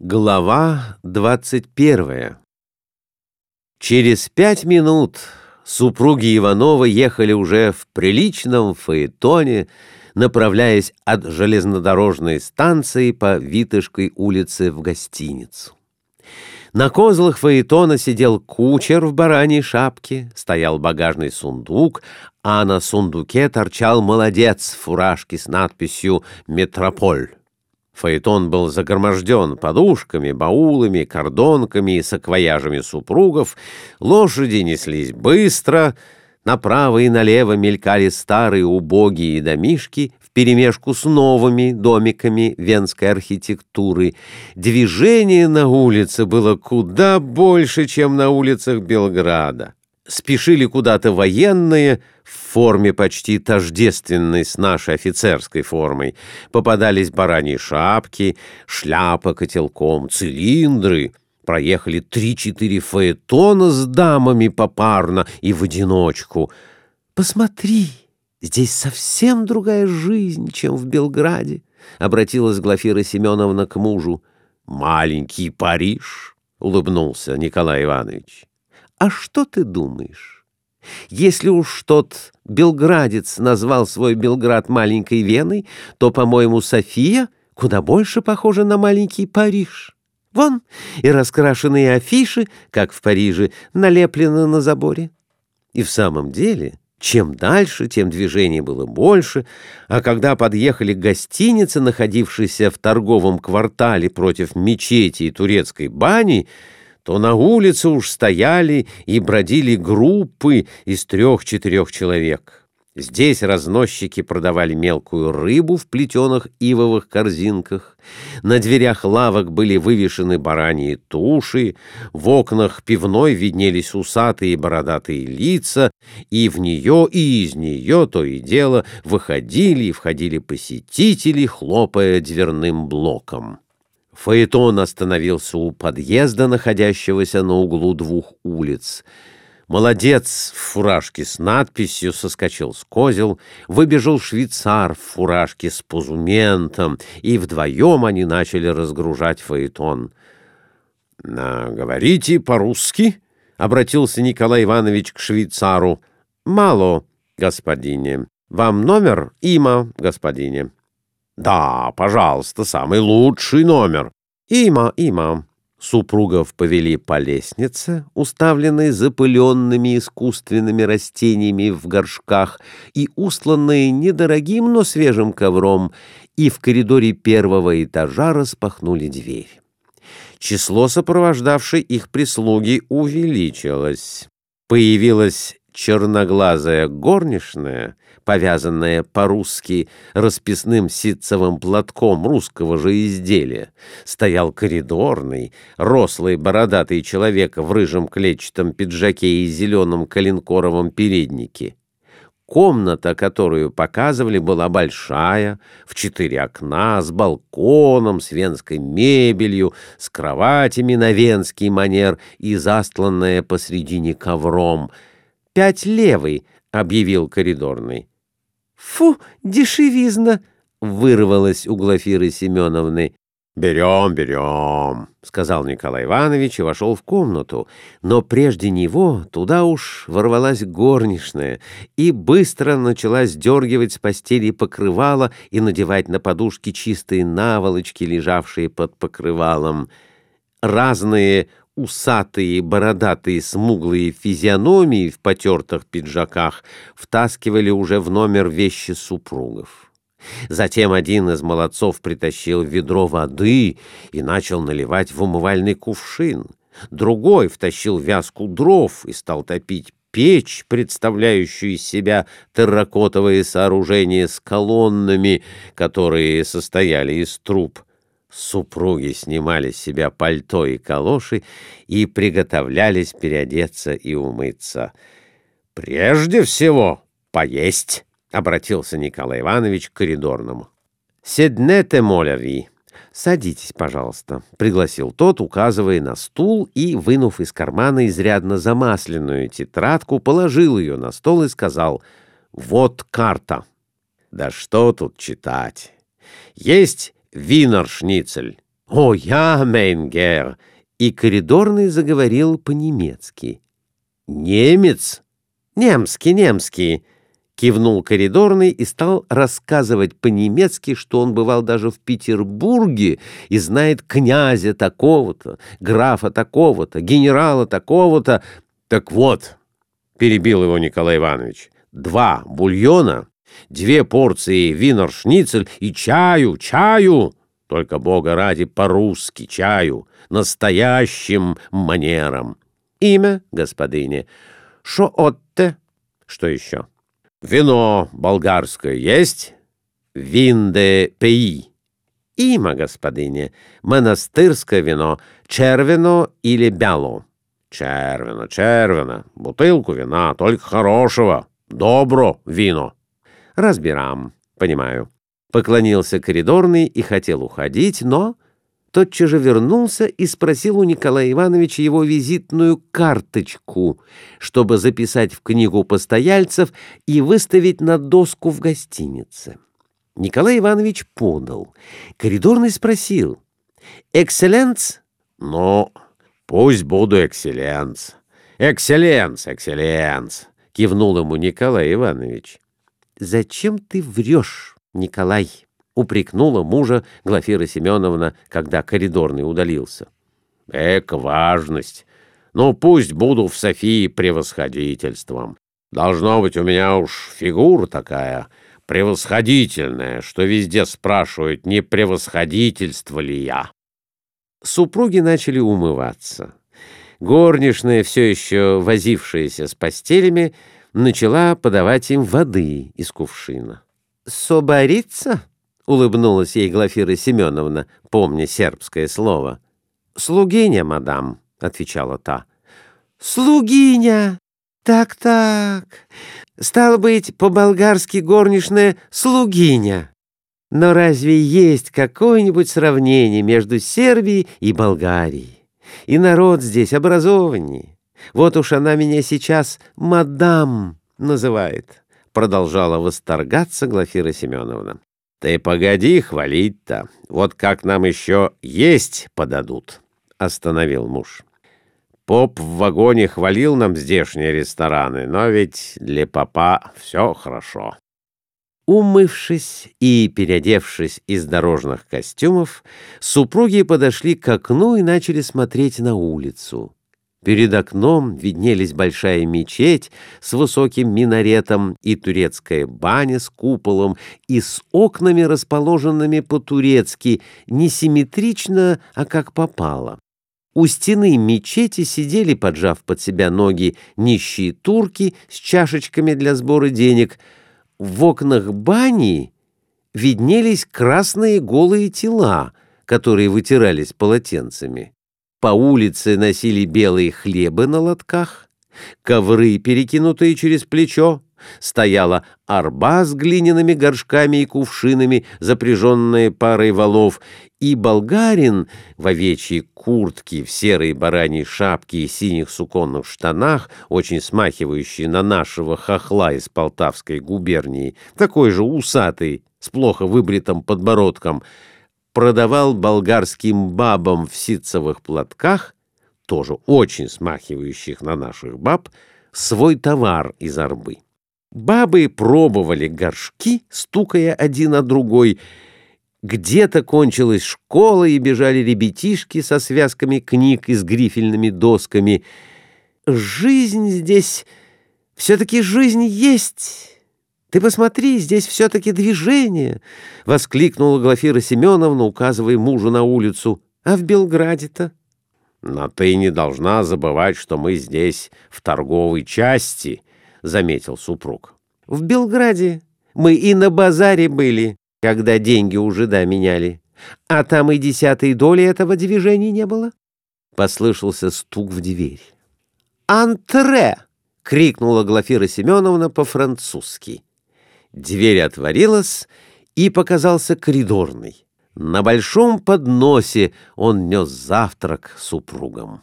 Глава двадцать первая Через пять минут супруги Иванова ехали уже в приличном фаэтоне, направляясь от железнодорожной станции по Витышской улице в гостиницу. На козлах фаэтона сидел кучер в бараньей шапке, стоял багажный сундук, а на сундуке торчал молодец в фуражке с надписью «Метрополь». Фаэтон был загроможден подушками, баулами, кордонками и саквояжами супругов. Лошади неслись быстро. Направо и налево мелькали старые убогие домишки вперемешку с новыми домиками венской архитектуры. Движение на улице было куда больше, чем на улицах Белграда спешили куда-то военные в форме почти тождественной с нашей офицерской формой. Попадались бараньи шапки, шляпа котелком, цилиндры. Проехали три-четыре фаэтона с дамами попарно и в одиночку. «Посмотри, здесь совсем другая жизнь, чем в Белграде», — обратилась Глафира Семеновна к мужу. «Маленький Париж», — улыбнулся Николай Иванович. А что ты думаешь? Если уж тот белградец назвал свой Белград маленькой Веной, то, по-моему, София куда больше похожа на маленький Париж. Вон и раскрашенные афиши, как в Париже, налеплены на заборе. И в самом деле, чем дальше, тем движение было больше, а когда подъехали к гостинице, находившейся в торговом квартале против мечети и турецкой бани, то на улице уж стояли и бродили группы из трех-четырех человек. Здесь разносчики продавали мелкую рыбу в плетеных ивовых корзинках, на дверях лавок были вывешены бараньи туши, в окнах пивной виднелись усатые бородатые лица, и в нее и из нее то и дело выходили и входили посетители, хлопая дверным блоком. Фаэтон остановился у подъезда, находящегося на углу двух улиц. Молодец в фуражке с надписью соскочил с козел, выбежал швейцар в фуражке с пузументом, и вдвоем они начали разгружать фаэтон. — Говорите по-русски? — обратился Николай Иванович к швейцару. — Мало, господине. Вам номер? Има, господине. «Да, пожалуйста, самый лучший номер». «Има, има». Супругов повели по лестнице, уставленной запыленными искусственными растениями в горшках и устланной недорогим, но свежим ковром, и в коридоре первого этажа распахнули дверь. Число сопровождавшей их прислуги увеличилось. Появилась черноглазая горничная, повязанная по-русски расписным ситцевым платком русского же изделия, стоял коридорный, рослый бородатый человек в рыжем клетчатом пиджаке и зеленом коленкоровом переднике. Комната, которую показывали, была большая, в четыре окна, с балконом, с венской мебелью, с кроватями на венский манер и застланная посредине ковром — пять левый», — объявил коридорный. «Фу, дешевизна!» — вырвалась у Глафиры Семеновны. «Берем, берем», — сказал Николай Иванович и вошел в комнату. Но прежде него туда уж ворвалась горничная и быстро начала сдергивать с постели покрывало и надевать на подушки чистые наволочки, лежавшие под покрывалом. Разные усатые, бородатые, смуглые физиономии в потертых пиджаках втаскивали уже в номер вещи супругов. Затем один из молодцов притащил ведро воды и начал наливать в умывальный кувшин. Другой втащил вязку дров и стал топить печь, представляющую из себя терракотовые сооружения с колоннами, которые состояли из труб. Супруги снимали с себя пальто и калоши и приготовлялись переодеться и умыться. «Прежде всего поесть!» — обратился Николай Иванович к коридорному. «Седнете, моляви!» «Садитесь, пожалуйста», — пригласил тот, указывая на стул и, вынув из кармана изрядно замасленную тетрадку, положил ее на стол и сказал «Вот карта». «Да что тут читать? Есть Винер-шницель, «О, я, Мейнгер!» И коридорный заговорил по-немецки. «Немец?» «Немский, немский!» Кивнул коридорный и стал рассказывать по-немецки, что он бывал даже в Петербурге и знает князя такого-то, графа такого-то, генерала такого-то. «Так вот», — перебил его Николай Иванович, — «два бульона, две порции винер-шницель и чаю, чаю, только, бога ради, по-русски чаю, настоящим манером. Имя, господыне, Шоотте. Что еще?» Вино болгарское есть? Винде пеи. Има, господине, монастырское вино, червено или бяло? Червено, червено, бутылку вина, только хорошего, добро вино. Разбирам, понимаю. Поклонился коридорный и хотел уходить, но тотчас же вернулся и спросил у Николая Ивановича его визитную карточку, чтобы записать в книгу постояльцев и выставить на доску в гостинице. Николай Иванович подал. Коридорный спросил. «Экселленс?» «Ну, пусть буду экселленс. Экселленс, экселленс!» — кивнул ему Николай Иванович. «Зачем ты врешь, Николай?» упрекнула мужа Глафира Семеновна, когда коридорный удалился. Эк, важность! Ну, пусть буду в Софии превосходительством. Должно быть, у меня уж фигура такая превосходительная, что везде спрашивают, не превосходительство ли я. Супруги начали умываться. Горничная, все еще возившаяся с постелями, начала подавать им воды из кувшина. «Собориться?» улыбнулась ей Глафира Семеновна, помня сербское слово. «Слугиня, мадам», — отвечала та. «Слугиня! Так-так. Стало быть, по-болгарски горничная «слугиня». Но разве есть какое-нибудь сравнение между Сербией и Болгарией? И народ здесь образованнее. Вот уж она меня сейчас «мадам» называет, — продолжала восторгаться Глафира Семеновна. «Ты погоди хвалить-то, вот как нам еще есть подадут», — остановил муж. «Поп в вагоне хвалил нам здешние рестораны, но ведь для попа все хорошо». Умывшись и переодевшись из дорожных костюмов, супруги подошли к окну и начали смотреть на улицу. Перед окном виднелись большая мечеть с высоким минаретом и турецкая баня с куполом и с окнами, расположенными по-турецки, не симметрично, а как попало. У стены мечети сидели, поджав под себя ноги, нищие турки с чашечками для сбора денег. В окнах бани виднелись красные голые тела, которые вытирались полотенцами. По улице носили белые хлебы на лотках, ковры, перекинутые через плечо, стояла арба с глиняными горшками и кувшинами, запряженная парой валов, и болгарин в овечьей куртке, в серой бараньей шапке и синих суконных штанах, очень смахивающий на нашего хохла из Полтавской губернии, такой же усатый, с плохо выбритым подбородком, продавал болгарским бабам в ситцевых платках, тоже очень смахивающих на наших баб, свой товар из арбы. Бабы пробовали горшки, стукая один на другой. Где-то кончилась школа, и бежали ребятишки со связками книг и с грифельными досками. Жизнь здесь... Все-таки жизнь есть... Ты посмотри, здесь все-таки движение! — воскликнула Глафира Семеновна, указывая мужу на улицу. — А в Белграде-то? — Но ты не должна забывать, что мы здесь в торговой части, — заметил супруг. — В Белграде мы и на базаре были, когда деньги у жида меняли. А там и десятой доли этого движения не было. Послышался стук в дверь. «Антре!» — крикнула Глафира Семеновна по-французски. Дверь отворилась, и показался коридорный. На большом подносе он нес завтрак супругам.